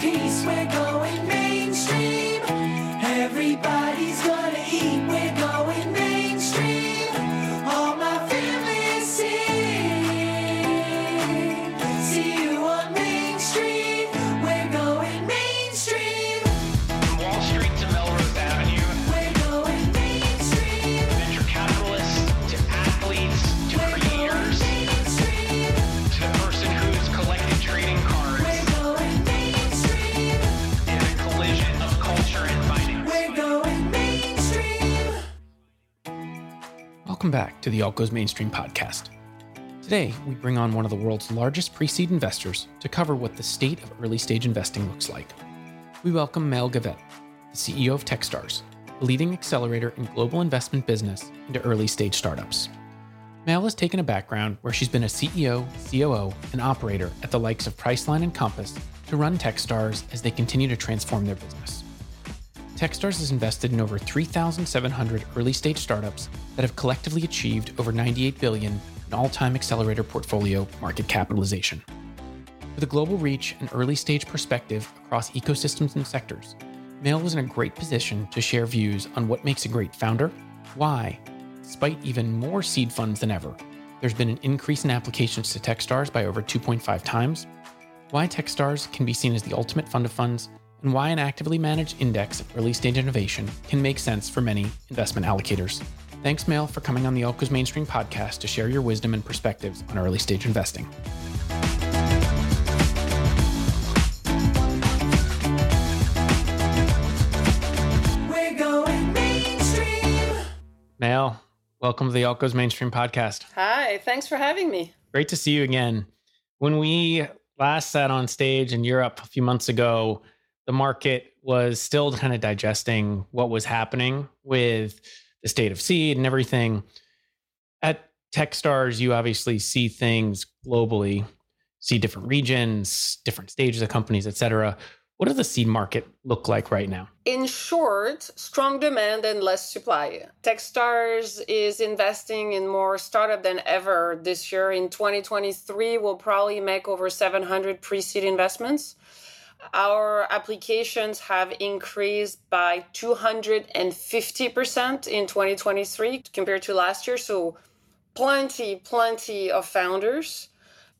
piece. We're going Welcome back to the Alt Goes Mainstream podcast. Today, we bring on one of the world's largest pre seed investors to cover what the state of early stage investing looks like. We welcome Maelle Gavet, the CEO of Techstars, a leading accelerator in global investment business into early stage startups. Maelle has taken a background where she's been a CEO, COO, and operator at the likes of Priceline and Compass to run Techstars as they continue to transform their business. Techstars has invested in over 3,700 early stage startups that have collectively achieved over 98 billion in all-time accelerator portfolio market capitalization. With a global reach and early stage perspective across ecosystems and sectors, Maelle was in a great position to share views on what makes a great founder, why, despite even more seed funds than ever, there's been an increase in applications to Techstars by over 2.5 times, why Techstars can be seen as the ultimate fund of funds, and why an actively managed index of early stage innovation can make sense for many investment allocators. Thanks, Maelle, for coming on the Alt Goes Mainstream podcast to share your wisdom and perspectives on early stage investing. We're going mainstream. Maelle, welcome to the Alt Goes Mainstream podcast. Hi, thanks for having me. Great to see you again. When we last sat on stage in Europe a few months ago, the market was still kind of digesting what was happening with the state of seed and everything. At Techstars, you obviously see things globally, see different regions, different stages of companies, et cetera. What does the seed market look like right now? In short, strong demand and less supply. Techstars is investing in more startup than ever this year. In 2023, we'll probably make over 700 pre-seed investments. Our applications have increased by 250% in 2023 compared to last year. So plenty, plenty of founders.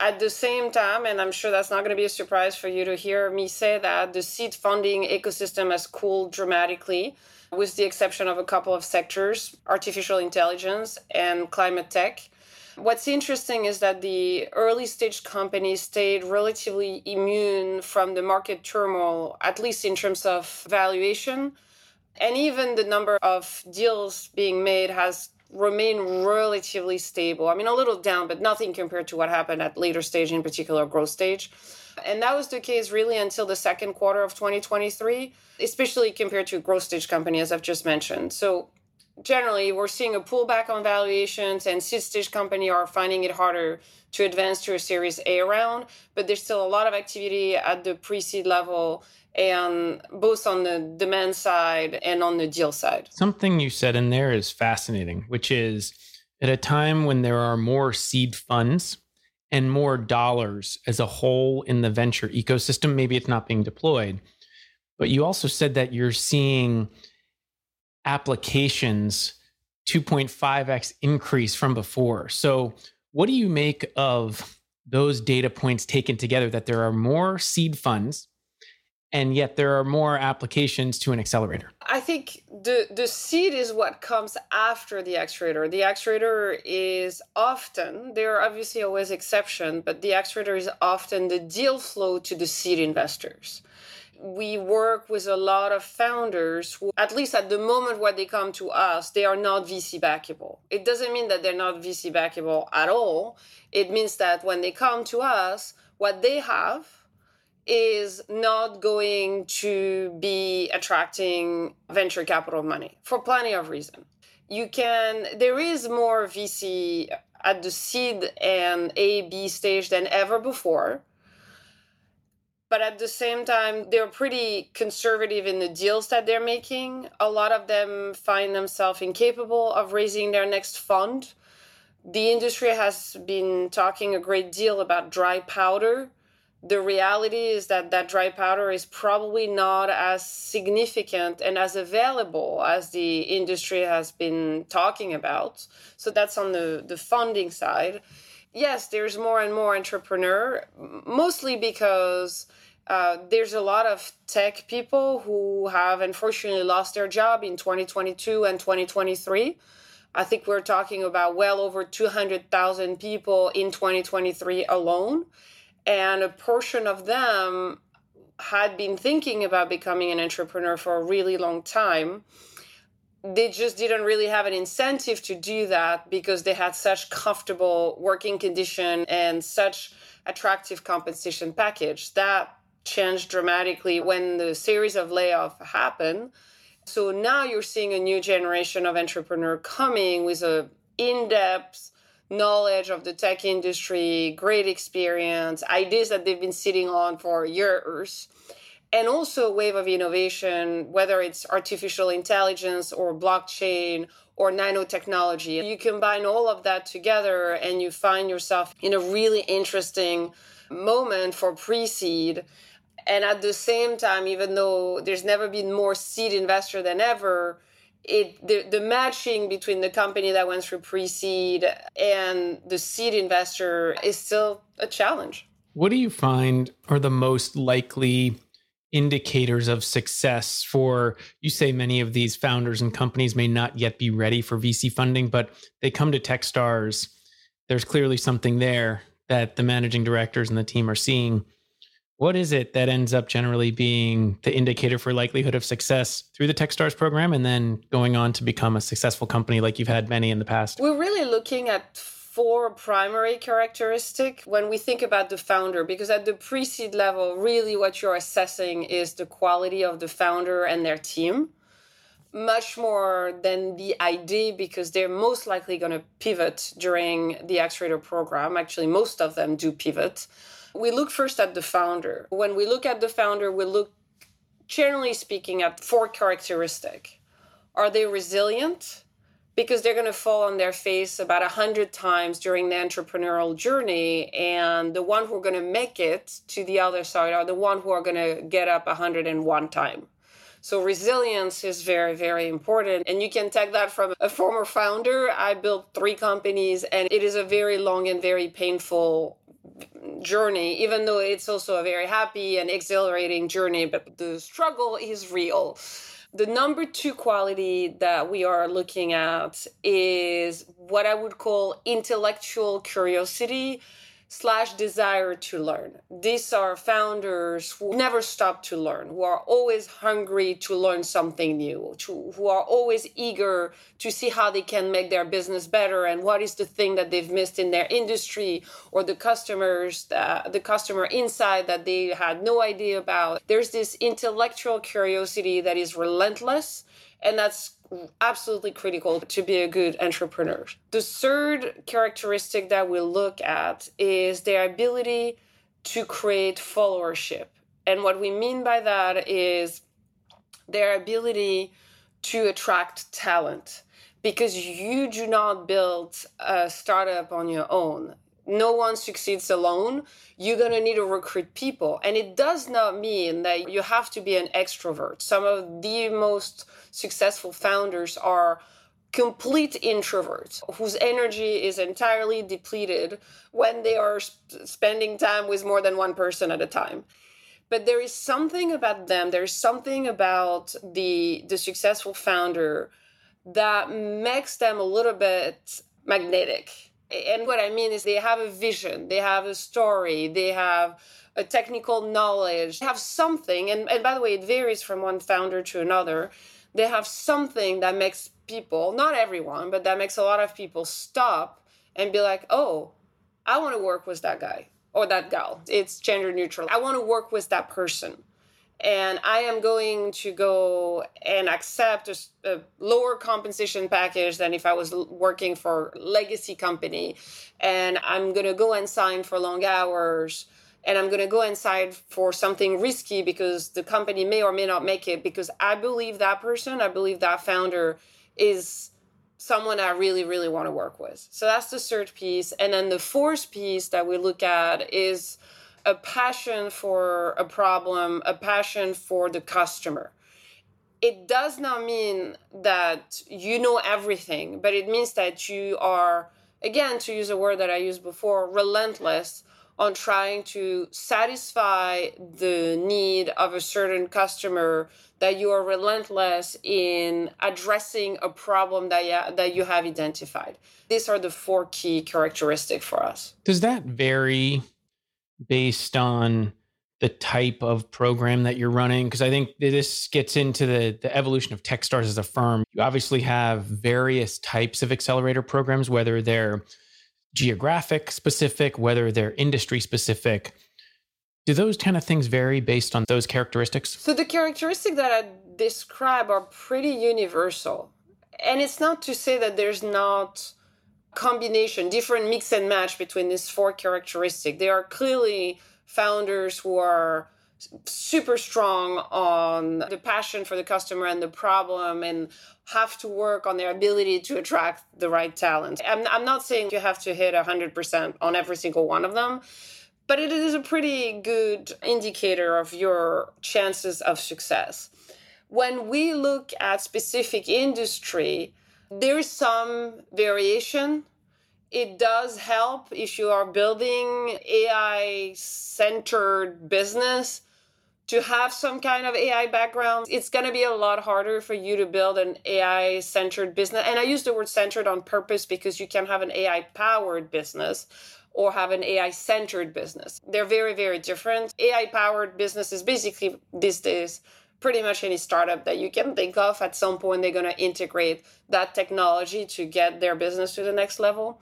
At the same time, and I'm sure that's not going to be a surprise for you to hear me say that the seed funding ecosystem has cooled dramatically, with the exception of a couple of sectors artificial intelligence and climate tech. What's interesting is that the early stage companies stayed relatively immune from the market turmoil, at least in terms of valuation. And even the number of deals being made has remained relatively stable. I mean, a little down, but nothing compared to what happened at later stage, in particular, growth stage. And that was the case really until the second quarter of 2023, especially compared to growth stage company, as I've just mentioned. So generally, we're seeing a pullback on valuations, and seed stage company are finding it harder to advance to a Series A round. But there's still a lot of activity at the pre-seed level, and both on the demand side and on the deal side. Something you said in there is fascinating, which is at a time when there are more seed funds and more dollars as a whole in the venture ecosystem, maybe it's not being deployed. But you also said that you're seeing applications 2.5x increase from before. So, what do you make of those data points taken together that there are more seed funds and yet there are more applications to an accelerator? I think the the seed is what comes after the accelerator. The accelerator is often there are obviously always exceptions, but the accelerator is often the deal flow to the seed investors. We work with a lot of founders who, at least at the moment when they come to us, they are not VC backable. It doesn't mean that they're not VC backable at all. It means that when they come to us, what they have is not going to be attracting venture capital money for plenty of reasons. You can, there is more VC at the seed and A, B stage than ever before. But at the same time, they're pretty conservative in the deals that they're making. A lot of them find themselves incapable of raising their next fund. The industry has been talking a great deal about dry powder the reality is that that dry powder is probably not as significant and as available as the industry has been talking about. So that's on the, the funding side. Yes, there's more and more entrepreneur, mostly because uh, there's a lot of tech people who have unfortunately lost their job in 2022 and 2023. I think we're talking about well over 200,000 people in 2023 alone and a portion of them had been thinking about becoming an entrepreneur for a really long time they just didn't really have an incentive to do that because they had such comfortable working condition and such attractive compensation package. That changed dramatically when the series of layoffs happened. So now you're seeing a new generation of entrepreneur coming with a in-depth knowledge of the tech industry, great experience, ideas that they've been sitting on for years, and also a wave of innovation, whether it's artificial intelligence or blockchain or nanotechnology. You combine all of that together and you find yourself in a really interesting moment for pre seed. And at the same time, even though there's never been more seed investor than ever, it the, the matching between the company that went through pre-seed and the seed investor is still a challenge what do you find are the most likely indicators of success for you say many of these founders and companies may not yet be ready for vc funding but they come to techstars there's clearly something there that the managing directors and the team are seeing what is it that ends up generally being the indicator for likelihood of success through the Techstars program and then going on to become a successful company like you've had many in the past? We're really looking at four primary characteristic when we think about the founder because at the pre-seed level really what you're assessing is the quality of the founder and their team much more than the idea because they're most likely going to pivot during the accelerator program actually most of them do pivot we look first at the founder. When we look at the founder, we look, generally speaking, at four characteristics. Are they resilient? Because they're going to fall on their face about a hundred times during the entrepreneurial journey, and the one who are going to make it to the other side are the one who are going to get up a hundred and one time. So resilience is very, very important. And you can take that from a former founder. I built three companies and it is a very long and very painful journey, even though it's also a very happy and exhilarating journey, but the struggle is real. The number two quality that we are looking at is what I would call intellectual curiosity slash desire to learn. These are founders who never stop to learn, who are always hungry to learn something new, to, who are always eager to see how they can make their business better and what is the thing that they've missed in their industry or the customers, uh, the customer insight that they had no idea about. There's this intellectual curiosity that is relentless and that's absolutely critical to be a good entrepreneur. The third characteristic that we look at is their ability to create followership. And what we mean by that is their ability to attract talent because you do not build a startup on your own no one succeeds alone. You're going to need to recruit people. And it does not mean that you have to be an extrovert. Some of the most successful founders are complete introverts whose energy is entirely depleted when they are sp- spending time with more than one person at a time but there is something about them there's something about the the successful founder that makes them a little bit magnetic and what I mean is they have a vision, they have a story, they have a technical knowledge, they have something. And, and by the way, it varies from one founder to another. They have something that makes people, not everyone, but that makes a lot of people stop and be like, oh, I want to work with that guy or that gal. It's gender neutral. I want to work with that person and I am going to go and accept a, a, lower compensation package than if I was working for legacy company, and I'm going to go and sign for long hours, and I'm going to go inside for something risky because the company may or may not make it because I believe that person, I believe that founder is someone I really, really want to work with. So that's the third piece, and then the fourth piece that we look at is a passion for a problem, a passion for the customer. It does not mean that you know everything, but it means that you are, again, to use a word that I used before, relentless on trying to satisfy the need of a certain customer that you are relentless in addressing a problem that you, that you have identified these are the four key characteristics for us Does that vary based on the type of program that you're running? Because I think this gets into the, the evolution of Techstars as a firm. You obviously have various types of accelerator programs, whether they're geographic specific, whether they're industry specific. Do those kind of things vary based on those characteristics? So the characteristics that I describe are pretty universal. And it's not to say that there's not combination, different mix and match between these four characteristics. There are clearly founders who are super strong on the passion for the customer and the problem and have to work on their ability to attract the right talent. I'm, I'm not saying you have to hit 100% on every single one of them, but it is a pretty good indicator of your chances of success. When we look at specific industry, there's some variation it does help if you are building AI centered business to have some kind of AI background. It's going to be a lot harder for you to build an AI centered business. And I use the word centered on purpose because you can have an AI powered business or have an AI centered business. They're very, very different. AI powered business is basically these days pretty much any startup that you can think of at some point they're going to integrate that technology to get their business to the next level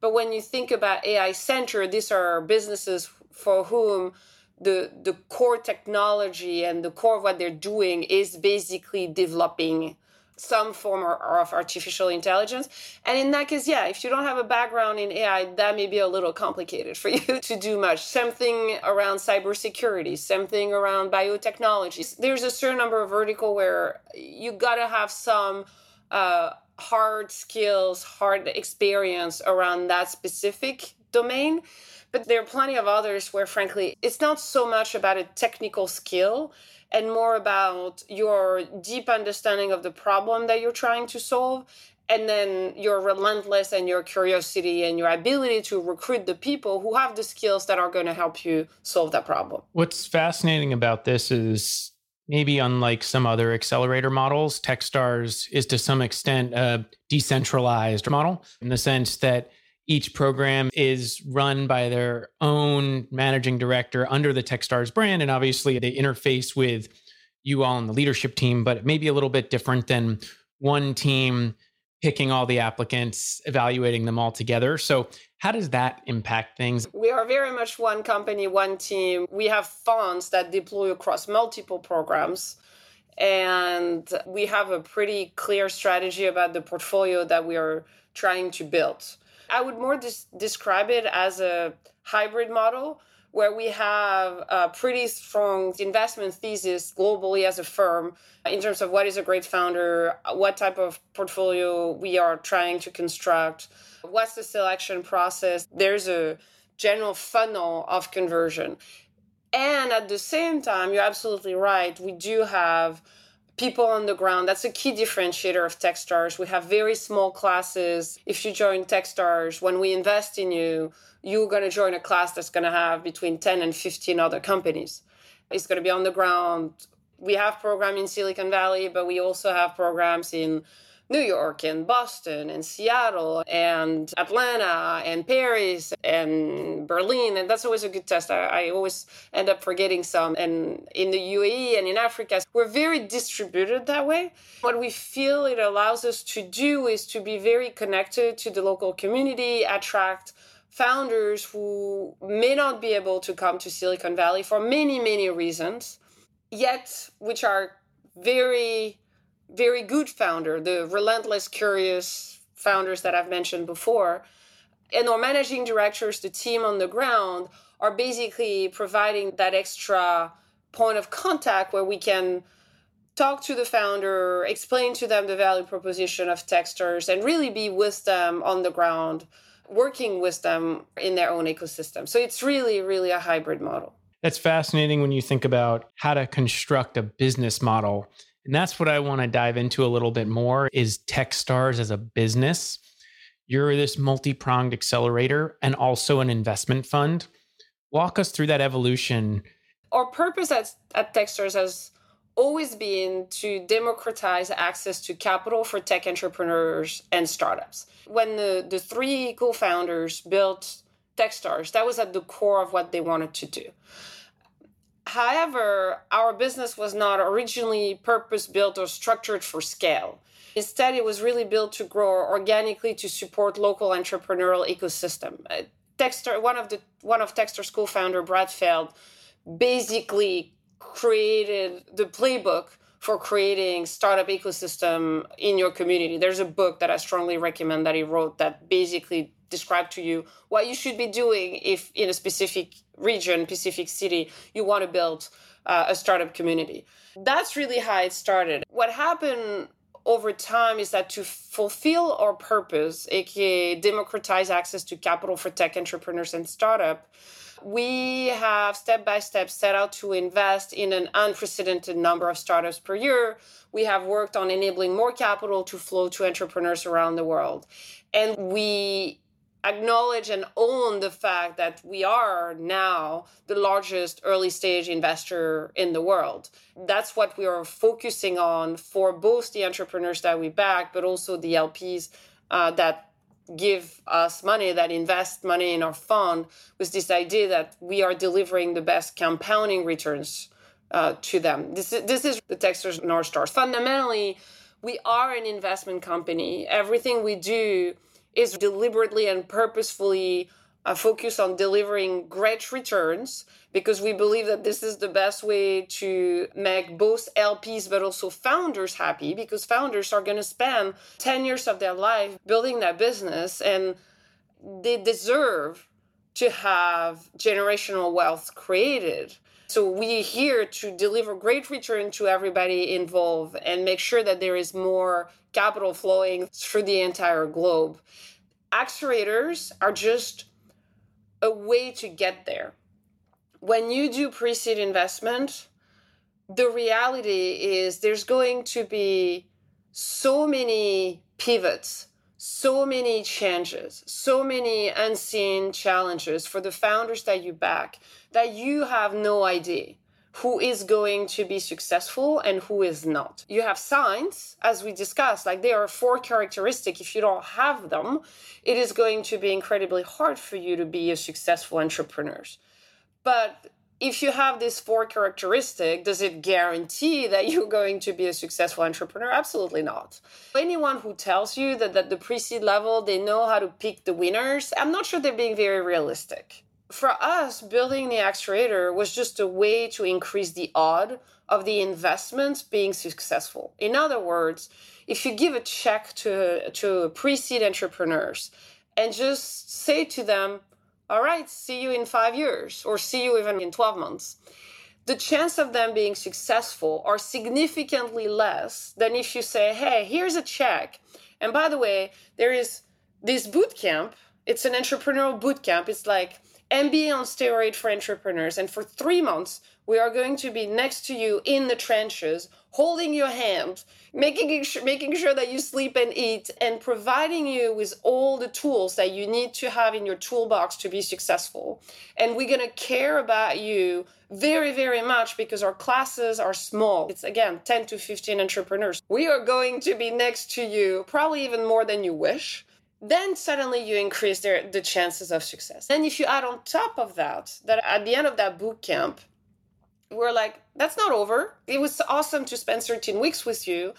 but when you think about AI centered, these are businesses for whom the the core technology and the core of what they're doing is basically developing some form of artificial intelligence. And in that case, yeah, if you don't have a background in AI, that may be a little complicated for you to do much. Something around cybersecurity, something around biotechnology. There's a certain number of vertical where you gotta have some uh, hard skills, hard experience around that specific domain. But there are plenty of others where, frankly, it's not so much about a technical skill and more about your deep understanding of the problem that you're trying to solve and then your relentless and your curiosity and your ability to recruit the people who have the skills that are going to help you solve that problem. What's fascinating about this is maybe unlike some other accelerator models, Techstars is to some extent a decentralized model in the sense that each program is run by their own managing director under the Techstars brand. And obviously, they interface with you all in the leadership team, but it may be a little bit different than one team picking all the applicants, evaluating them all together. So, how does that impact things? We are very much one company, one team. We have funds that deploy across multiple programs. And we have a pretty clear strategy about the portfolio that we are trying to build. I would more des- describe it as a hybrid model where we have a pretty strong investment thesis globally as a firm in terms of what is a great founder, what type of portfolio we are trying to construct, what's the selection process. There's a general funnel of conversion. And at the same time, you're absolutely right, we do have people on the ground. That's a key differentiator of Techstars. We have very small classes. If you join Techstars, when we invest in you, you're going to join a class that's going to have between 10 and 15 other companies. It's going to be on the ground. We have program in Silicon Valley, but we also have programs in New York and Boston and Seattle and Atlanta and Paris and Berlin. And that's always a good test. I, I, always end up forgetting some. And in the UAE and in Africa, we're very distributed that way. What we feel it allows us to do is to be very connected to the local community, attract founders who may not be able to come to Silicon Valley for many, many reasons, yet which are very very good founder, the relentless, curious founders that I've mentioned before. And our managing directors, the team on the ground, are basically providing that extra point of contact where we can talk to the founder, explain to them the value proposition of Techstars, and really be with them on the ground working with them in their own ecosystem. So it's really, really a hybrid model. That's fascinating when you think about how to construct a business model. And that's what I want to dive into a little bit more is Techstars as a business. You're this multi-pronged accelerator and also an investment fund. Walk us through that evolution. Our purpose at, at Techstars has always been to democratize access to capital for tech entrepreneurs and startups. When the, the three co founders built Techstars, that was at the core of what they wanted to do. However, our business was not originally purpose built or structured for scale. Instead, it was really built to grow organically to support local entrepreneurial ecosystem. Uh, Techstar, one of the one of Techstar's co-founder Brad Feld, basically created the playbook for creating startup ecosystem in your community. There's a book that I strongly recommend that he wrote that basically described to you what you should be doing if in a specific region, specific city, you want to build uh, a startup community. That's really how it started. What happened over time is that to fulfill our purpose, aka democratize access to capital for tech entrepreneurs and startup, we have step by step set out to invest in an unprecedented number of startups per year. We have worked on enabling more capital to flow to entrepreneurs around the world. And we acknowledge and own the fact that we are now the largest early stage investor in the world. That's what we are focusing on for both the entrepreneurs that we back, but also the LPs uh, that give us money, that invest money in our fund, with this idea that we are delivering the best compounding returns uh, to them. This is, this is the Techstars North Star. Fundamentally, we are an investment company. Everything we do is deliberately and purposefully uh, focused on delivering great returns because we believe that this is the best way to make both LPs but also founders happy because founders are going to spend 10 years of their life building that business and they deserve to have generational wealth created. So we're here to deliver great return to everybody involved and make sure that there is more capital flowing through the entire globe. Accelerators are just a way to get there. When you do pre seed investment, the reality is there's going to be so many pivots, so many changes, so many unseen challenges for the founders that you back that you have no idea who is going to be successful and who is not. You have signs, as we discussed, like there are four characteristics. If you don't have them, it is going to be incredibly hard for you to be a successful entrepreneur. But if you have these four characteristics, does it guarantee that you're going to be a successful entrepreneur? Absolutely not. Anyone who tells you that at the pre-seed level they know how to pick the winners, I'm not sure they're being very realistic for us, building the accelerator was just a way to increase the odd of the investments being successful. In other words, if you give a check to, to pre-seed entrepreneurs and just say to them, all right, see you in five years or see you even in 12 months, the chance of them being successful are significantly less than if you say, hey, here's a check. And by the way, there is this boot camp. It's an entrepreneurial boot camp. It's like MBA on steroid for entrepreneurs. And for three months, we are going to be next to you in the trenches, holding your hand, making making sure that you sleep and eat, and providing you with all the tools that you need to have in your toolbox to be successful. And we're gonna care about you very, very much because our classes are small. It's again 10 to 15 entrepreneurs. We are going to be next to you, probably even more than you wish then suddenly you increase their, the chances of success. And if you add on top of that, that at the end of that boot camp, we're like, that's not over. It was awesome to spend 13 weeks with you,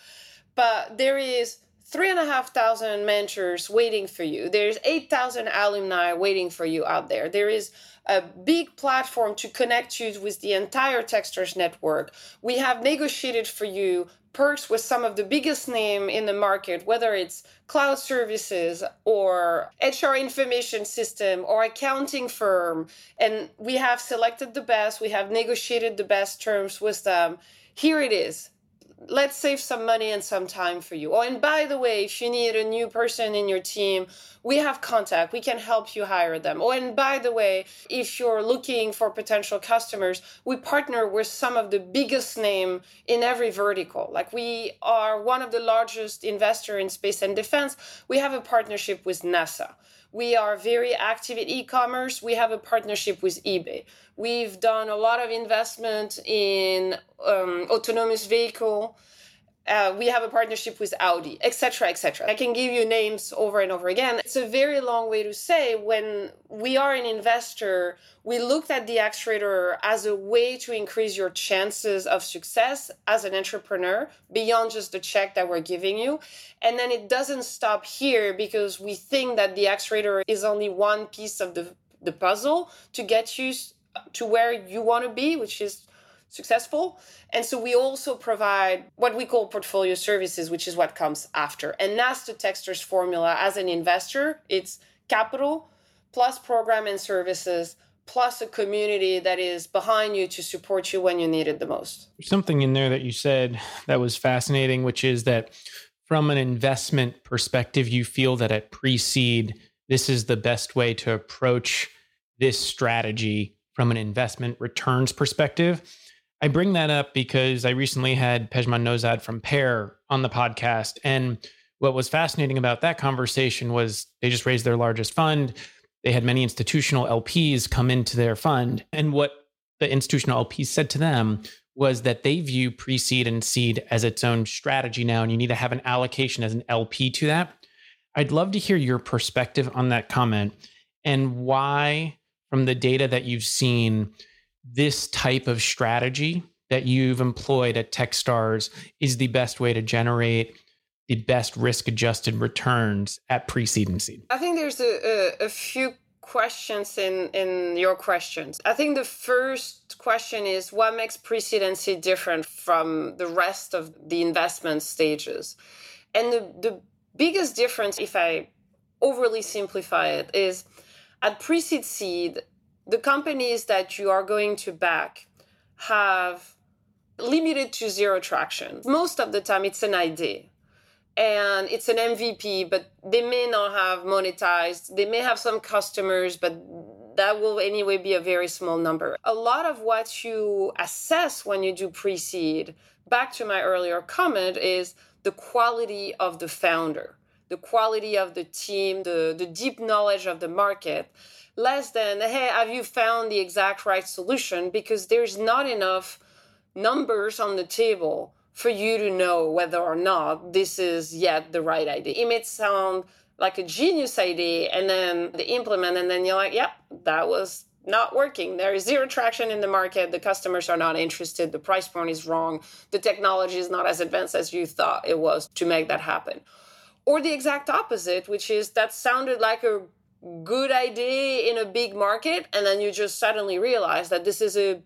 but there is three and a half thousand mentors waiting for you. There's 8,000 alumni waiting for you out there. There is a big platform to connect you with the entire Techstars network. We have negotiated for you perks with some of the biggest name in the market, whether it's cloud services or HR information system or accounting firm. And we have selected the best, we have negotiated the best terms with them. Here it is. Let's save some money and some time for you. Oh, and by the way, if you need a new person in your team, we have contact. We can help you hire them. Oh, and by the way, if you're looking for potential customers, we partner with some of the biggest name in every vertical. Like we are one of the largest investor in space and defense. We have a partnership with NASA. We are very active in e-commerce. We have a partnership with eBay. We've done a lot of investment in um, autonomous vehicle uh, we have a partnership with Audi, etc., etc. I can give you names over and over again. It's a very long way to say when we are an investor, we looked at the accelerator as a way to increase your chances of success as an entrepreneur beyond just the check that we're giving you. And then it doesn't stop here because we think that the accelerator is only one piece of the, the puzzle to get you to where you want to be, which is successful. And so we also provide what we call portfolio services, which is what comes after. And that's the Techstars formula as an investor. It's capital plus program and services plus a community that is behind you to support you when you need it the most. There's something in there that you said that was fascinating, which is that from an investment perspective, you feel that at pre seed, this is the best way to approach this strategy from an investment returns perspective. I bring that up because I recently had Pejman Nozad from Pear on the podcast. And what was fascinating about that conversation was they just raised their largest fund. They had many institutional LPs come into their fund. And what the institutional LPs said to them was that they view pre seed and seed as its own strategy now, and you need to have an allocation as an LP to that. I'd love to hear your perspective on that comment and why, from the data that you've seen, this type of strategy that you've employed at Techstars is the best way to generate the best risk adjusted returns at pre seed and seed? I think there's a, a, a, few questions in, in your questions. I think the first question is what makes pre seed and seed different from the rest of the investment stages? And the, the biggest difference, if I overly simplify it, is at pre seed seed, the companies that you are going to back have limited to zero traction. Most of the time, it's an idea and it's an MVP, but they may not have monetized. They may have some customers, but that will anyway be a very small number. A lot of what you assess when you do pre seed, back to my earlier comment, is the quality of the founder, the quality of the team, the, the deep knowledge of the market less than, hey, have you found the exact right solution? Because there's not enough numbers on the table for you to know whether or not this is yet the right idea. It may sound like a genius idea and then the implement, and then you're like, yep, that was not working. There is zero traction in the market. The customers are not interested. The price point is wrong. The technology is not as advanced as you thought it was to make that happen. Or the exact opposite, which is that sounded like a good idea in a big market and then you just suddenly realize that this is a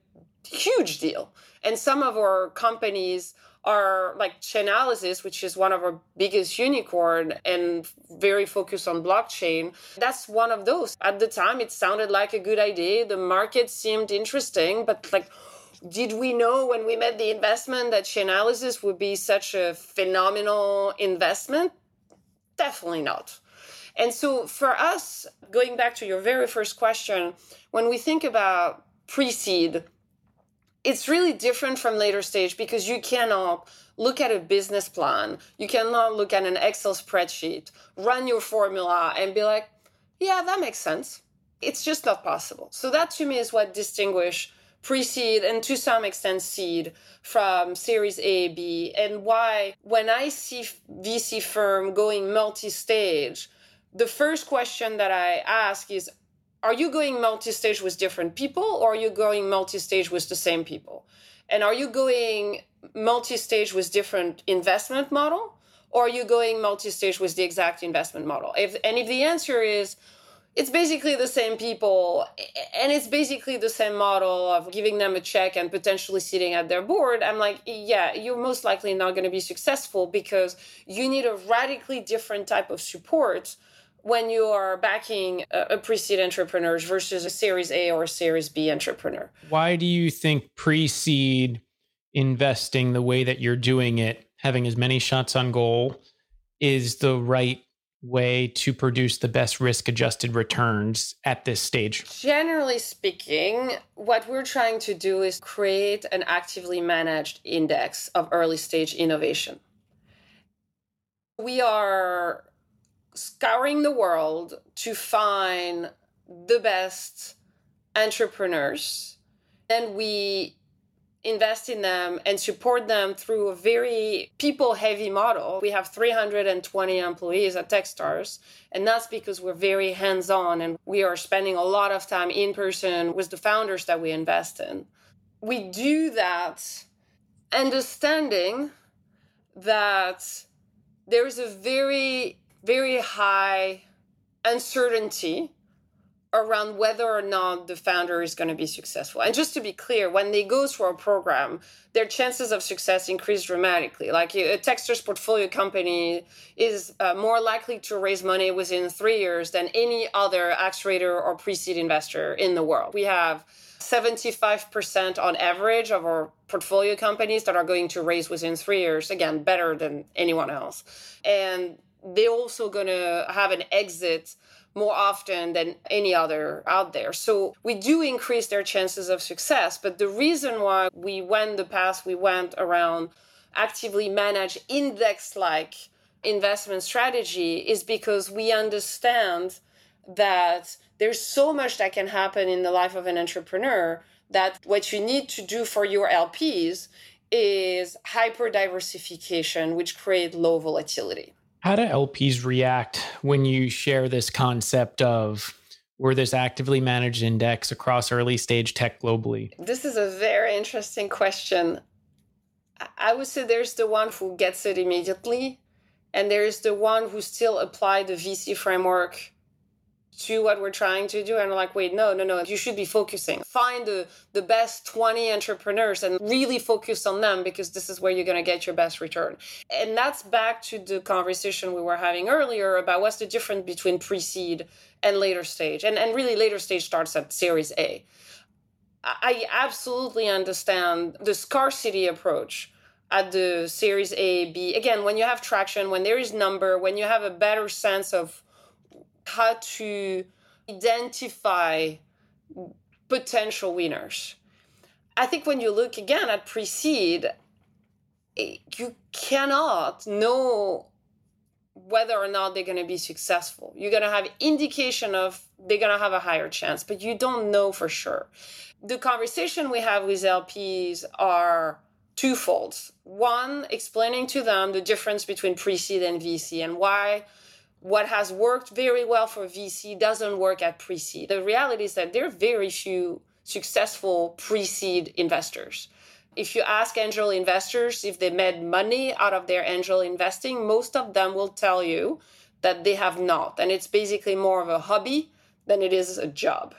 huge deal and some of our companies are like Chainalysis, which is one of our biggest unicorn and very focused on blockchain. That's one of those. At the time, it sounded like a good idea. The market seemed interesting, but like, did we know when we made the investment that Chainalysis would be such a phenomenal investment? Definitely not. And so for us, going back to your very first question, when we think about pre seed, it's really different from later stage because you cannot look at a business plan, you cannot look at an Excel spreadsheet, run your formula, and be like, yeah, that makes sense. It's just not possible. So that to me is what distinguish pre-seed and to some extent seed from series A, B, and why when I see VC firm going multi-stage, the first question that I ask is Are you going multi stage with different people or are you going multi stage with the same people? And are you going multi stage with different investment model or are you going multi stage with the exact investment model? If, and if the answer is, it's basically the same people and it's basically the same model of giving them a check and potentially sitting at their board i'm like yeah you're most likely not going to be successful because you need a radically different type of support when you are backing a, pre-seed entrepreneurs versus a series A or a series B entrepreneur. Why do you think pre-seed investing the way that you're doing it, having as many shots on goal, is the right way to produce the best risk adjusted returns at this stage? Generally speaking, what we're trying to do is create an actively managed index of early stage innovation. We are scouring the world to find the best entrepreneurs and we invest in them and support them through a very people heavy model. We have 320 employees at Techstars, and that's because we're very hands on and we are spending a lot of time in person with the founders that we invest in. We do that understanding that there's a very, very high uncertainty around whether or not the founder is going to be successful. And just to be clear, when they go through a program, their chances of success increase dramatically. Like a Techstars portfolio company is uh, more likely to raise money within three years than any other accelerator or pre-seed investor in the world. We have 75% on average of our portfolio companies that are going to raise within three years. Again, better than anyone else. And they're also going to have an exit more often than any other out there. So we do increase their chances of success. But the reason why we went the path we went around actively manage index like investment strategy is because we understand that there's so much that can happen in the life of an entrepreneur that what you need to do for your LPs is hyper diversification, which create low volatility. How do LPs react when you share this concept of we're this actively managed index across early stage tech globally? This is a very interesting question. I would say there's the one who gets it immediately, and there's the one who still apply the VC framework to what we're trying to do and like wait no no no you should be focusing. Find the the best 20 entrepreneurs and really focus on them because this is where you're going to get your best return. And that's back to the conversation we were having earlier about what's the difference between pre-seed and later stage. And and really later stage starts at series a. I absolutely understand the scarcity approach at the series a b. Again when you have traction when there is number when you have a better sense of how to identify potential winners. I think when you look again at pre-seed, eh, you cannot know whether or not they're going to be successful. You're going to have indication of they're going to have a higher chance, but you don't know for sure. The conversation we have with LPs are twofold. One, explaining to them the difference between pre-seed and VC and why what has worked very well for VC doesn't work at pre seed. The reality is that there are very few successful pre seed investors. If you ask angel investors if they made money out of their angel investing, most of them will tell you that they have not. And it's basically more of a hobby than it is a job.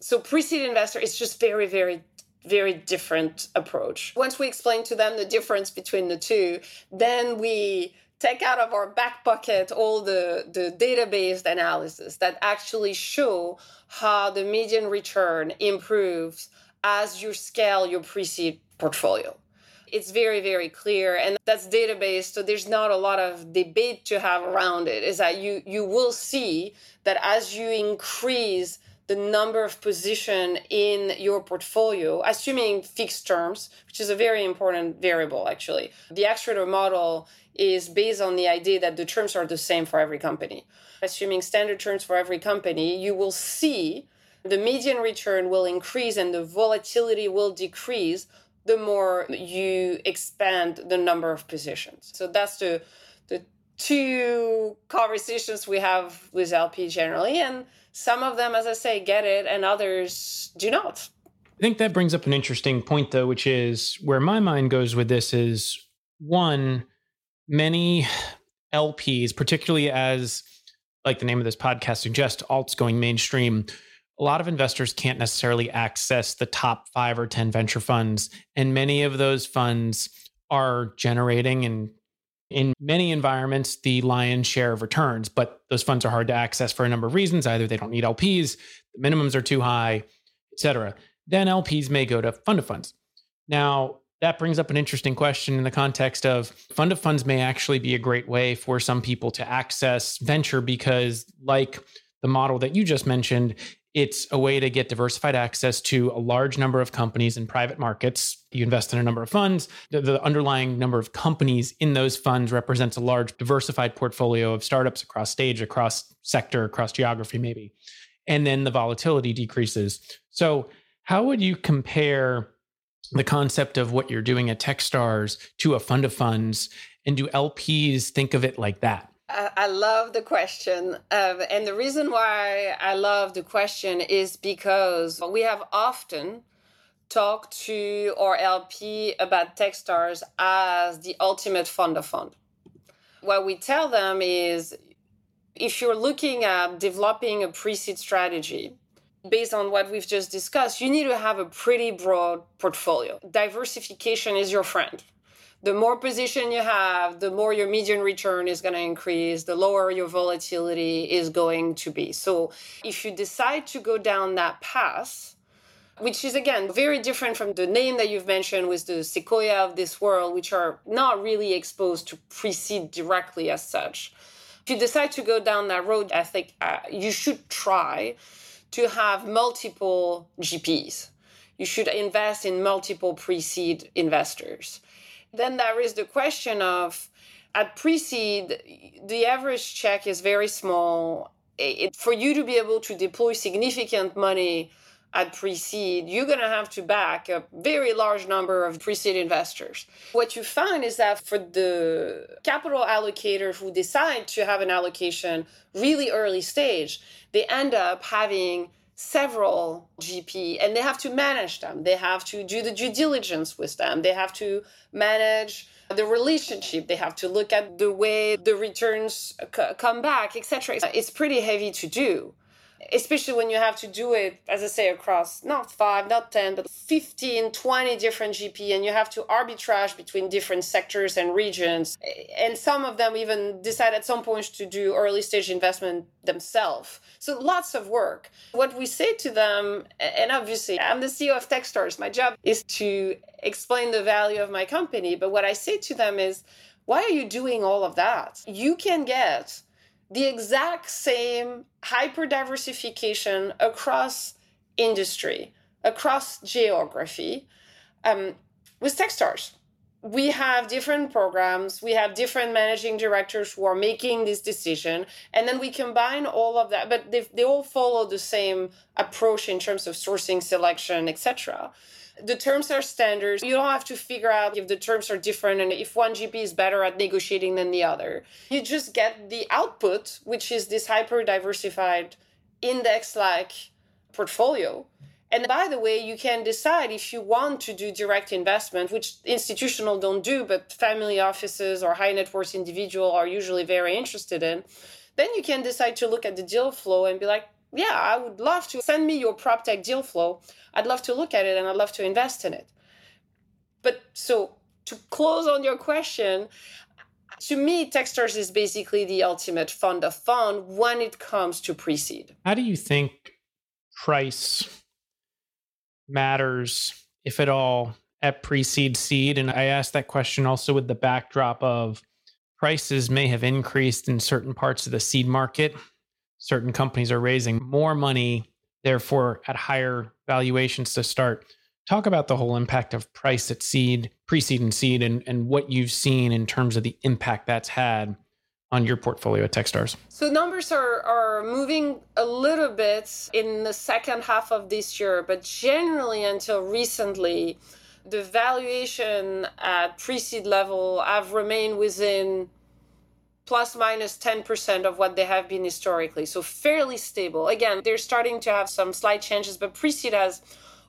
So pre seed investor is just very, very very different approach. Once we explain to them the difference between the two, then we take out of our back pocket all the, the database analysis that actually show how the median return improves as you scale your pre-seed portfolio. It's very very clear and that's database so there's not a lot of debate to have around it is that you you will see that as you increase the number of position in your portfolio assuming fixed terms which is a very important variable actually the accelerator model is based on the idea that the terms are the same for every company. Assuming standard terms for every company, you will see the median return will increase and the volatility will decrease the more you expand the number of positions. So that's the the two conversations we have with LP generally and some of them as I say get it and others do not. I think that brings up an interesting point though which is where my mind goes with this is one many LPs, particularly as like the name of this podcast suggests, alts going mainstream, a lot of investors can't necessarily access the top five or 10 venture funds. And many of those funds are generating and in many environments the lion's share of returns, but those funds are hard to access for a number of reasons. Either they don't need LPs, the minimums are too high, et cetera. Then LPs may go to fund of funds. Now, that brings up an interesting question in the context of fund of funds may actually be a great way for some people to access venture because, like the model that you just mentioned, it's a way to get diversified access to a large number of companies in private markets. You invest in a number of funds. The, the, underlying number of companies in those funds represents a large diversified portfolio of startups across stage, across sector, across geography, maybe. And then the volatility decreases. So, how would you compare the concept of what you're doing at Techstars to a fund of funds? And do LPs think of it like that? I love the question. Um, and the reason why I love the question is because we have often talked to our LP about Techstars as the ultimate fund of fund. What we tell them is if you're looking at developing a pre seed strategy, based on what we've just discussed, you need to have a pretty broad portfolio. Diversification is your friend the more position you have, the more your median return is going to increase, the lower your volatility is going to be. So if you decide to go down that path, which is again very different from the name that you've mentioned with the sequoia of this world, which are not really exposed to pre-seed directly as such. If you decide to go down that road, I think uh, you should try to have multiple GPs. You should invest in multiple pre seed investors. Then there is the question of at pre-seed, the average check is very small. It, for you to be able to deploy significant money at pre-seed, you're going to have to back a very large number of pre-seed investors. What you find is that for the capital allocators who decide to have an allocation really early stage, they end up having several GP and they have to manage them. They have to do the due diligence with them. They have to manage the relationship. They have to look at the way the returns c- come back, etc. It's pretty heavy to do especially when you have to do it, as I say, across not five, not 10, but 15, 20 different GP, and you have to arbitrage between different sectors and regions. And some of them even decide at some point to do early stage investment themselves. So lots of work. What we say to them, and obviously I'm the CEO of Techstars, my job is to explain the value of my company. But what I say to them is, why are you doing all of that? You can get the exact same hyper diversification across industry, across geography um, with Techstars. We have different programs, we have different managing directors who are making this decision, and then we combine all of that, but they, they all follow the same approach in terms of sourcing, selection, etc the terms are standards. You don't have to figure out if the terms are different and if one GP is better at negotiating than the other. You just get the output, which is this hyper diversified index like portfolio. And by the way, you can decide if you want to do direct investment, which institutional don't do, but family offices or high net worth individual are usually very interested in. Then you can decide to look at the deal flow and be like, yeah, I would love to send me your prop tech deal flow. I'd love to look at it and I'd love to invest in it. But so to close on your question, to me, Techstars is basically the ultimate fund of fund when it comes to pre-seed. How do you think price matters, if at all, at pre-seed seed? And I asked that question also with the backdrop of prices may have increased in certain parts of the seed market certain companies are raising more money, therefore at higher valuations to start. Talk about the whole impact of price at seed, pre seed and seed, and, and what you've seen in terms of the impact that's had on your portfolio at Techstars? So numbers are, are moving a little bit in the second half of this year, but generally until recently, the valuation at pre-seed level have remained within plus minus 10% of what they have been historically. So fairly stable. Again, they're starting to have some slight changes, but pre-seed has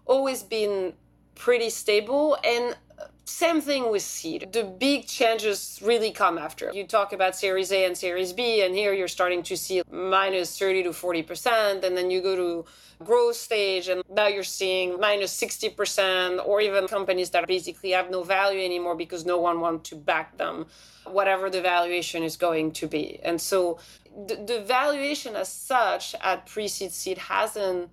always been pretty stable and same thing with seed. The big changes really come after. You talk about Series A and Series B, and here you're starting to see minus 30 to 40%, and then you go to growth stage, and now you're seeing minus 60%, or even companies that basically have no value anymore because no one wants to back them, whatever the valuation is going to be. And so the, the valuation as such at pre seed seed hasn't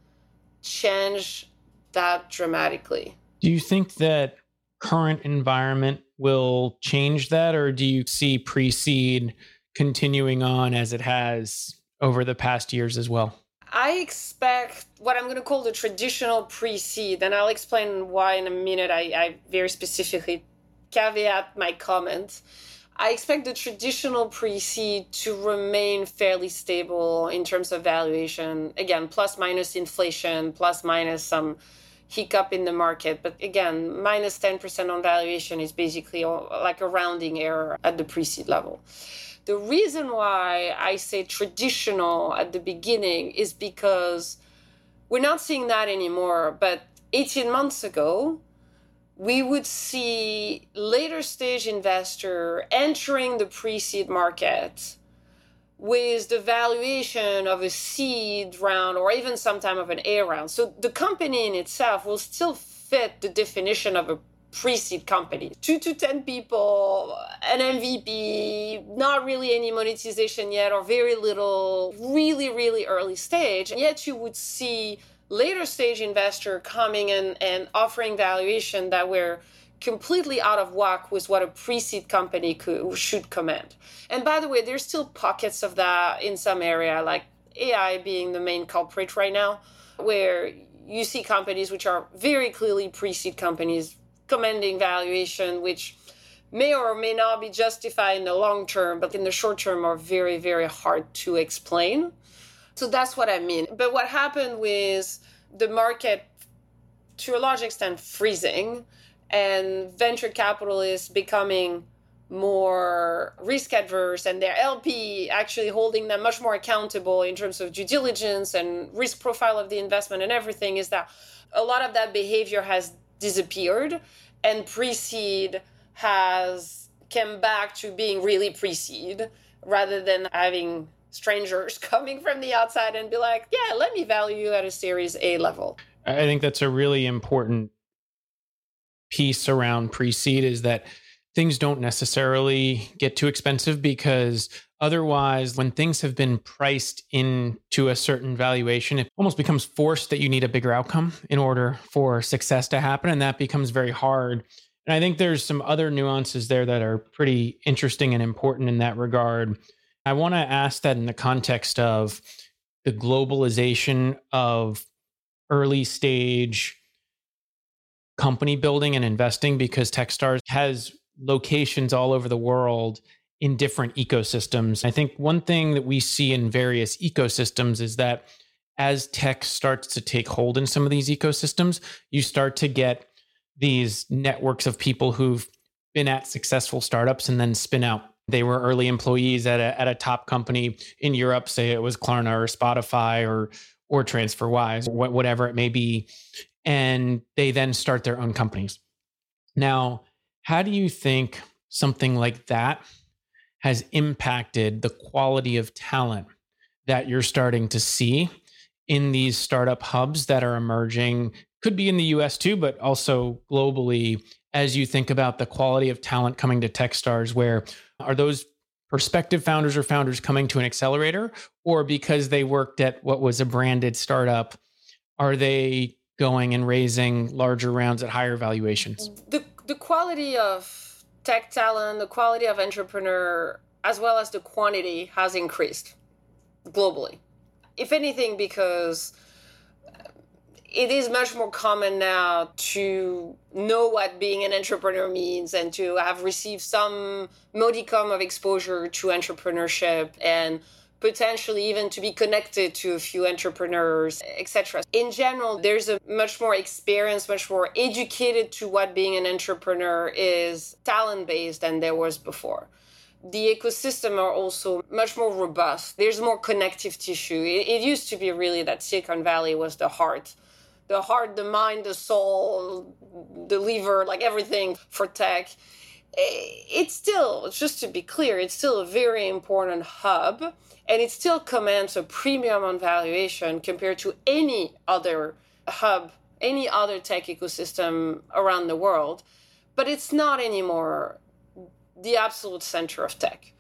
changed that dramatically. Do you think that current environment will change that, or do you see pre seed continuing on as it has over the past years as well? I expect what I'm going to call the traditional pre seed, and I'll explain why in a minute. I, I very specifically caveat my comments. I expect the traditional pre seed to remain fairly stable in terms of valuation. Again, plus minus inflation, plus minus some hiccup in the market. But again, minus 10% on valuation is basically like a rounding error at the pre seed level. The reason why I say traditional at the beginning is because we're not seeing that anymore. But 18 months ago, we would see later stage investor entering the pre-seed market with the valuation of a seed round or even sometime of an A round. So the company in itself will still fit the definition of a pre-seed company. Two to 10 people, an MVP, not really any monetization yet or very little, really, really early stage. And yet you would see later stage investor coming in and offering valuation that were completely out of whack with what a pre-seed company could should command. And by the way, there's still pockets of that in some area, like AI being the main culprit right now, where you see companies which are very clearly pre-seed companies commanding valuation, which may or may not be justified in the long term, but in the short term are very, very hard to explain. So that's what I mean. But what happened with the market to a large extent freezing and venture capitalists becoming more risk adverse and their LP actually holding them much more accountable in terms of due diligence and risk profile of the investment and everything is that a lot of that behavior has disappeared and pre-seed has come back to being really pre-seed rather than having strangers coming from the outside and be like, yeah, let me value you at a series A level. I think that's a really important piece around pre seed is that things don't necessarily get too expensive because otherwise, when things have been priced into a certain valuation, it almost becomes forced that you need a bigger outcome in order for success to happen. And that becomes very hard. And I think there's some other nuances there that are pretty interesting and important in that regard. I want to ask that in the context of the globalization of early stage company building and investing because Techstars has locations all over the world in different ecosystems. I think one thing that we see in various ecosystems is that as tech starts to take hold in some of these ecosystems, you start to get these networks of people who've been at successful startups and then spin out they were early employees at a, at a top company in Europe, say it was Klarna or Spotify or or TransferWise, whatever it may be, and they then start their own companies. Now, how do you think something like that has impacted the quality of talent that you're starting to see in these startup hubs that are emerging? Could be in the US too, but also globally as you think about the quality of talent coming to Techstars where are those prospective founders or founders coming to an accelerator or because they worked at what was a branded startup are they going and raising larger rounds at higher valuations. The, the quality of tech talent the quality of entrepreneur as well as the quantity has increased globally. If anything because it is much more common now to know what being an entrepreneur means and to have received some modicum of exposure to entrepreneurship and potentially even to be connected to a few entrepreneurs etc in general there's a much more experience much more educated to what being an entrepreneur is talent based than there was before. The ecosystem are also much more robust. There's more connective tissue. It, it used to be really that silicon valley was the heart. The heart, the mind, the soul, the liver, like everything for tech. Eh, it's still, just to be clear, it's still a very important hub and it still commands a premium on valuation compared to any other hub, any other tech ecosystem around the world. But it's not anymore the absolute center of tech.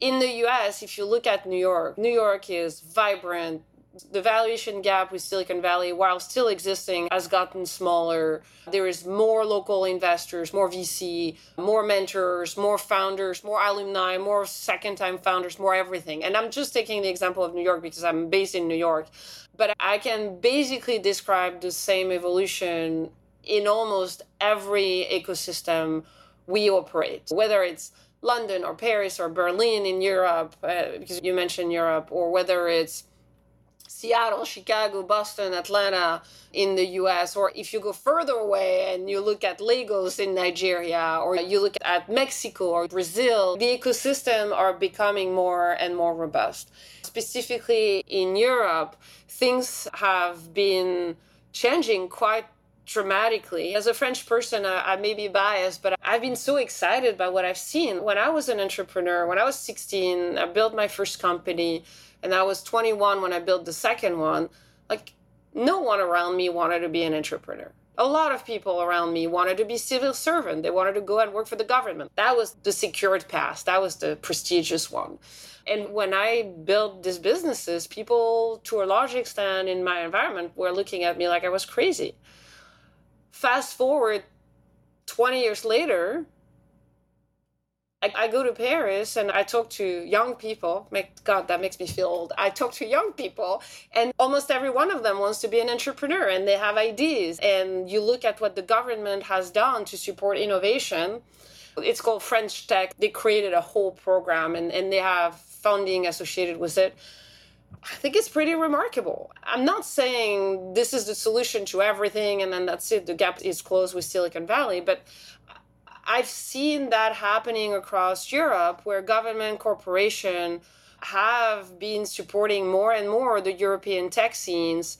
In the US, if you look at New York, New York is vibrant, the valuation gap with Silicon Valley, while still existing, has gotten smaller. There is more local investors, more VC, more mentors, more founders, more alumni, more second time founders, more everything. And I'm just taking the example of New York because I'm based in New York. But I can basically describe the same evolution in almost every ecosystem we operate, whether it's London or Paris or Berlin in Europe, uh, because you mentioned Europe, or whether it's Seattle, Chicago, Boston, Atlanta in the US, or if you go further away and you look at Lagos in Nigeria, or you look at Mexico or Brazil, the ecosystem are becoming more and more robust. Specifically in Europe, things have been changing quite dramatically. As a French person, I, I, may be biased, but I've been so excited by what I've seen. When I was an entrepreneur, when I was 16, I built my first company, and I was 21 when I built the second one. Like, no one around me wanted to be an entrepreneur. A lot of people around me wanted to be civil servant. They wanted to go and work for the government. That was the secured path. That was the prestigious one. And when I built these businesses, people, to a large extent in my environment, were looking at me like I was crazy fast forward 20 years later, I, I, go to Paris and I talk to young people. God, that makes me feel old. I talk to young people, and almost every one of them wants to be an entrepreneur and they have ideas. And you look at what the government has done to support innovation. It's called French Tech. They created a whole program and, and they have funding associated with it. I think it's pretty remarkable. I'm not saying this is the solution to everything and then that's it, the gap is closed with Silicon Valley, but I've seen that happening across Europe where government corporation have been supporting more and more the European tech scenes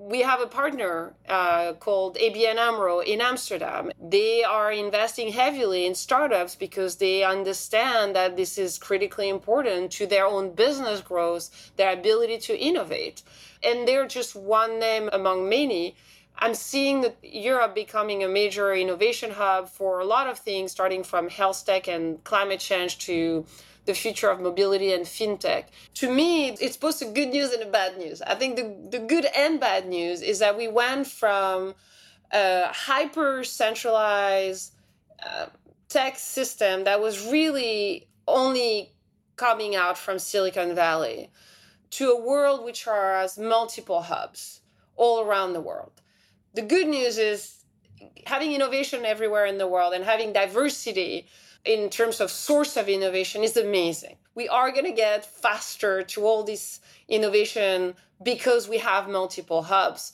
we have a partner uh, called ABN AMRO in Amsterdam. They are investing heavily in startups because they understand that this is critically important to their own business growth, their ability to innovate. And they're just one name among many. I'm seeing that Europe becoming a major innovation hub for a lot of things, starting from health tech and climate change to the future of mobility and fintech. To me, it's both a good news and a bad news. I think the, the good and bad news is that we went from a hyper centralized uh, tech system that was really only coming out from Silicon Valley to a world which has multiple hubs all around the world. The good news is having innovation everywhere in the world and having diversity in terms of source of innovation is amazing. We are going to get faster to all this innovation because we have multiple hubs.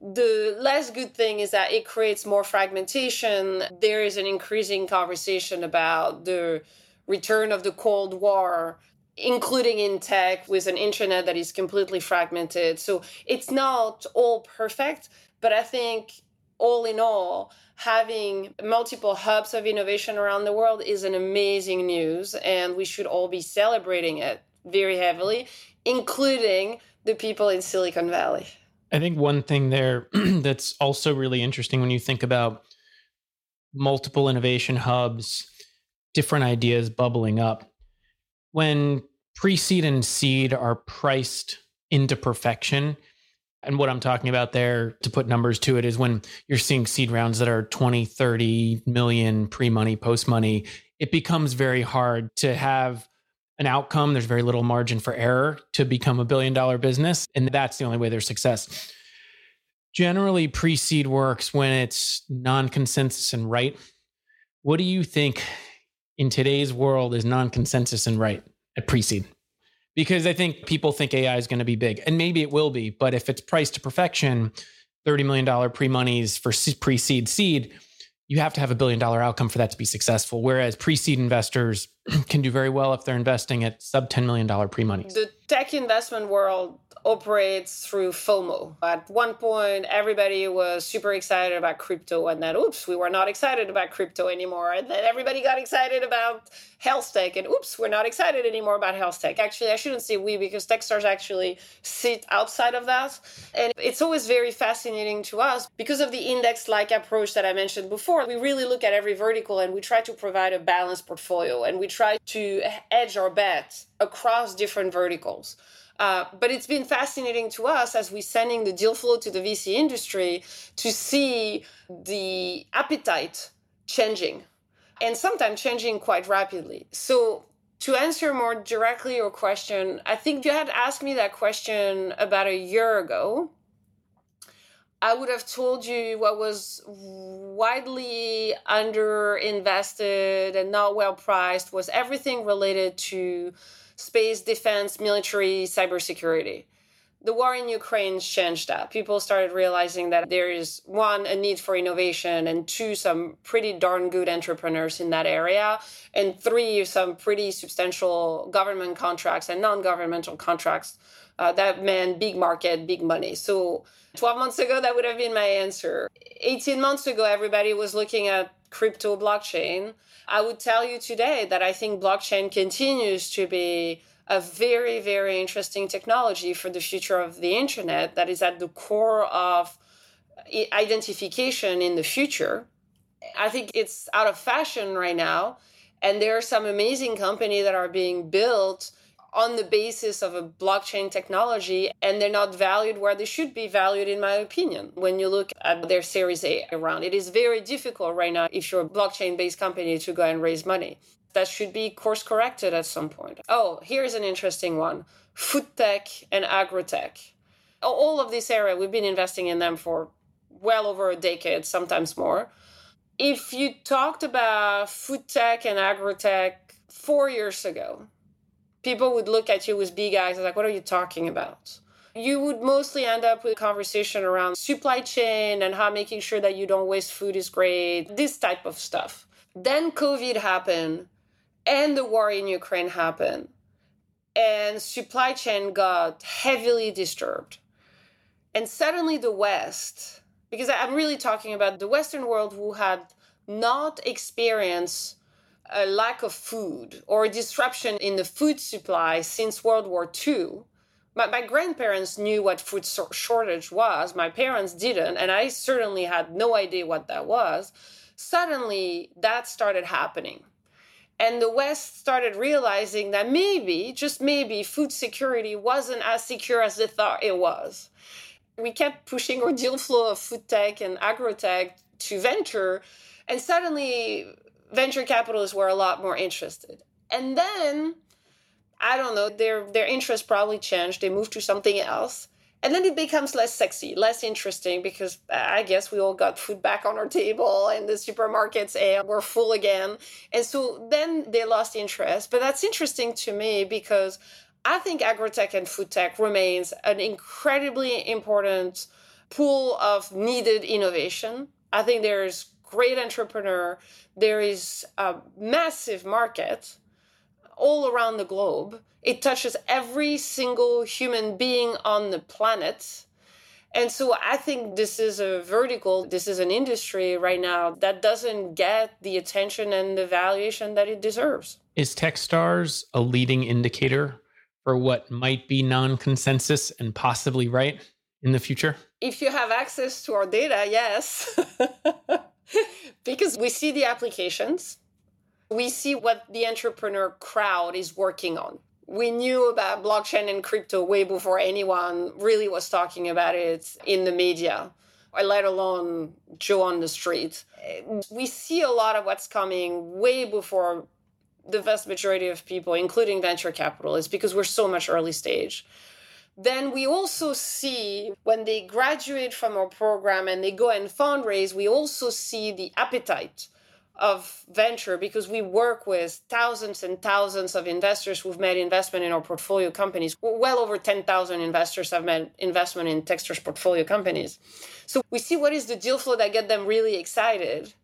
The less good thing is that it creates more fragmentation. There is an increasing conversation about the return of the Cold War, including in tech with an internet that is completely fragmented. So it's not all perfect, but I think all in all, having multiple hubs of innovation around the world is an amazing news, and we should all be celebrating it very heavily, including the people in Silicon Valley. I think one thing there that's also really interesting when you think about multiple innovation hubs, different ideas bubbling up. When pre seed and seed are priced into perfection, and what I'm talking about there, to put numbers to it, is when you're seeing seed rounds that are 20, 30 million pre money, post money, it becomes very hard to have an outcome. There's very little margin for error to become a billion dollar business. And that's the only way there's success. Generally, pre seed works when it's non consensus and right. What do you think in today's world is non consensus and right at pre seed? Because I think people think AI is going to be big, and maybe it will be. But if it's priced to perfection, thirty million dollar pre monies for pre seed seed, you have to have a billion dollar outcome for that to be successful. Whereas pre seed investors can do very well if they're investing at sub ten million dollar pre monies. The tech investment world operates through FOMO. At one point, everybody was super excited about crypto, and then, oops, we were not excited about crypto anymore. And then everybody got excited about health tech, and oops, we're not excited anymore about health tech. Actually, I shouldn't say we because Techstars actually sit outside of that. And it's always very fascinating to us because of the index like approach that I mentioned before. We really look at every vertical and we try to provide a balanced portfolio and we try to edge our bets across different verticals. Uh, but it's been fascinating to us as we're sending the deal flow to the VC industry to see the appetite changing and sometimes changing quite rapidly. So, to answer more directly your question, I think you had asked me that question about a year ago. I would have told you what was widely underinvested and not well priced was everything related to space, defense, military, cybersecurity. The war in Ukraine changed that. People started realizing that there is one, a need for innovation, and two, some pretty darn good entrepreneurs in that area, and three, some pretty substantial government contracts and non governmental contracts uh, that meant big market, big money. So 12 months ago, that would have been my answer. 18 months ago, everybody was looking at crypto blockchain. I would tell you today that I think blockchain continues to be a very, very interesting technology for the future of the internet that is at the core of identification in the future. I think it's out of fashion right now. And there are some amazing companies that are being built on the basis of a blockchain technology and they're not valued where they should be valued in my opinion when you look at their series a round. It is very difficult right now if you're a blockchain based company to go and raise money. That should be course corrected at some point. Oh here's an interesting one. Food tech and agrotech. All of this area we've been investing in them for well over a decade sometimes more. If you talked about food tech and agrotech four years ago people would look at you with big eyes like, what are you talking about? You would mostly end up with a conversation around supply chain and how making sure that you don't waste food is great, this type of stuff. Then COVID happened and the war in Ukraine happened, and supply chain got heavily disturbed. And suddenly the West, because I'm really talking about the Western world who had not experienced a lack of food or a disruption in the food supply since World War II. My, my grandparents knew what food shortage was. My parents didn't, and I certainly had no idea what that was. Suddenly, that started happening. And the West started realizing that maybe, just maybe, food security wasn't as secure as they thought it was. We kept pushing our deal flow of food tech and agrotech to venture, and suddenly venture capitalists were a lot more interested. And then I don't know, their their interest probably changed. They moved to something else. And then it becomes less sexy, less interesting because I guess we all got food back on our table and the supermarkets eh, were full again. And so then they lost interest. But that's interesting to me because I think agrotech and food tech remains an incredibly important pool of needed innovation. I think there's great entrepreneur. There is a massive market all around the globe. It touches every single human being on the planet. And so I think this is a vertical, this is an industry right now that doesn't get the attention and the valuation that it deserves. Is Techstars a leading indicator for what might be non consensus and possibly right in the future? If you have access to our data, yes. because we see the applications, we see what the entrepreneur crowd is working on. We knew about blockchain and crypto way before anyone really was talking about it in the media, let alone Joe on the street. We see a lot of what's coming way before the vast majority of people, including venture capitalists, because we're so much early stage. Then we also see when they graduate from our program and they go and fundraise, we also see the appetite of venture because we work with thousands and thousands of investors who've made investment in our portfolio companies. Well over 10,000 investors have made investment in Techstars portfolio companies. So we see what is the deal flow that get them really excited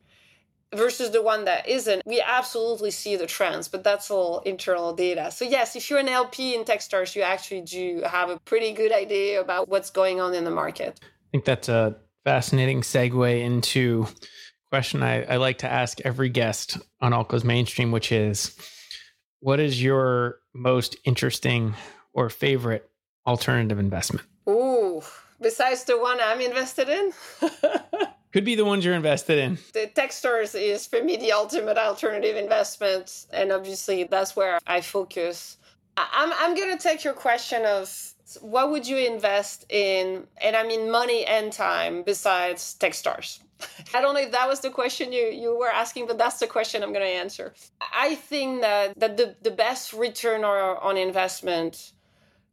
versus the one that isn't, we absolutely see the trends, but that's all internal data. So, yes, if you're an LP in Techstars, you actually do have a pretty good idea about what's going on in the market. I think that's a fascinating segue into a question I, I like to ask every guest on Alt Goes Mainstream, which is what is your most interesting or favorite alternative investment? Ooh, besides the one I'm invested in? Could be the ones you're invested in. The Techstars is for me the ultimate alternative investment. And obviously, that's where I focus I'm I'm gonna take your question of what would you invest in, and I mean money and time besides Techstars. I don't know if that was the question you, you were asking, but that's the question I'm going to answer. I think that, that the, the best return or, on investment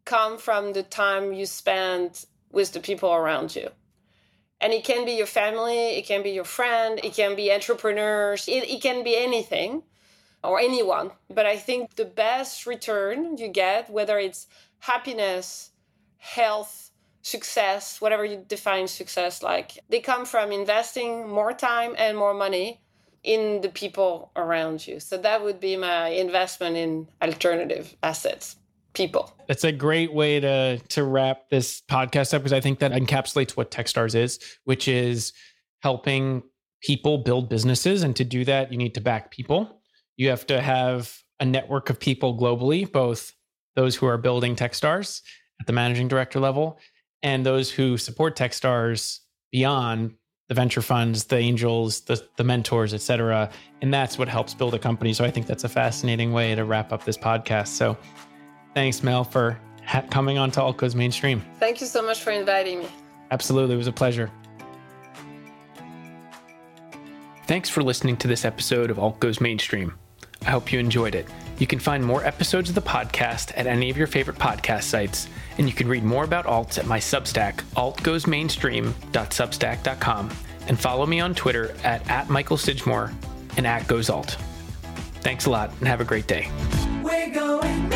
come from the time you spend with the people around you. And it can be your family, it can be your friend, it can be entrepreneurs, it, it can be anything or anyone. But I think the best return you get, whether it's happiness, health, success, whatever you define success like, they come from investing more time and more money in the people around you. So that would be my investment in alternative assets. People. That's a great way to to wrap this podcast up because I think that encapsulates what Techstars is, which is helping people build businesses. And to do that, you need to back people. You have to have a network of people globally, both those who are building Techstars at the managing director level and those who support Techstars beyond the venture funds, the angels, the, the mentors, et cetera. And that's what helps build a company. So I think that's a fascinating way to wrap up this podcast. So thanks, Maelle, for ha- coming on to Alt Goes Mainstream. Thank you so much for inviting me. Absolutely. It was a pleasure. Thanks for listening to this episode of Alt Goes Mainstream. I hope you enjoyed it. You can find more episodes of the podcast at any of your favorite podcast sites, and you can read more about alts at my Substack, altgoesmainstream.substack.com, and follow me on Twitter at, at Michael Sidgmore and at GoesAlt. Thanks a lot and have a great day. We're going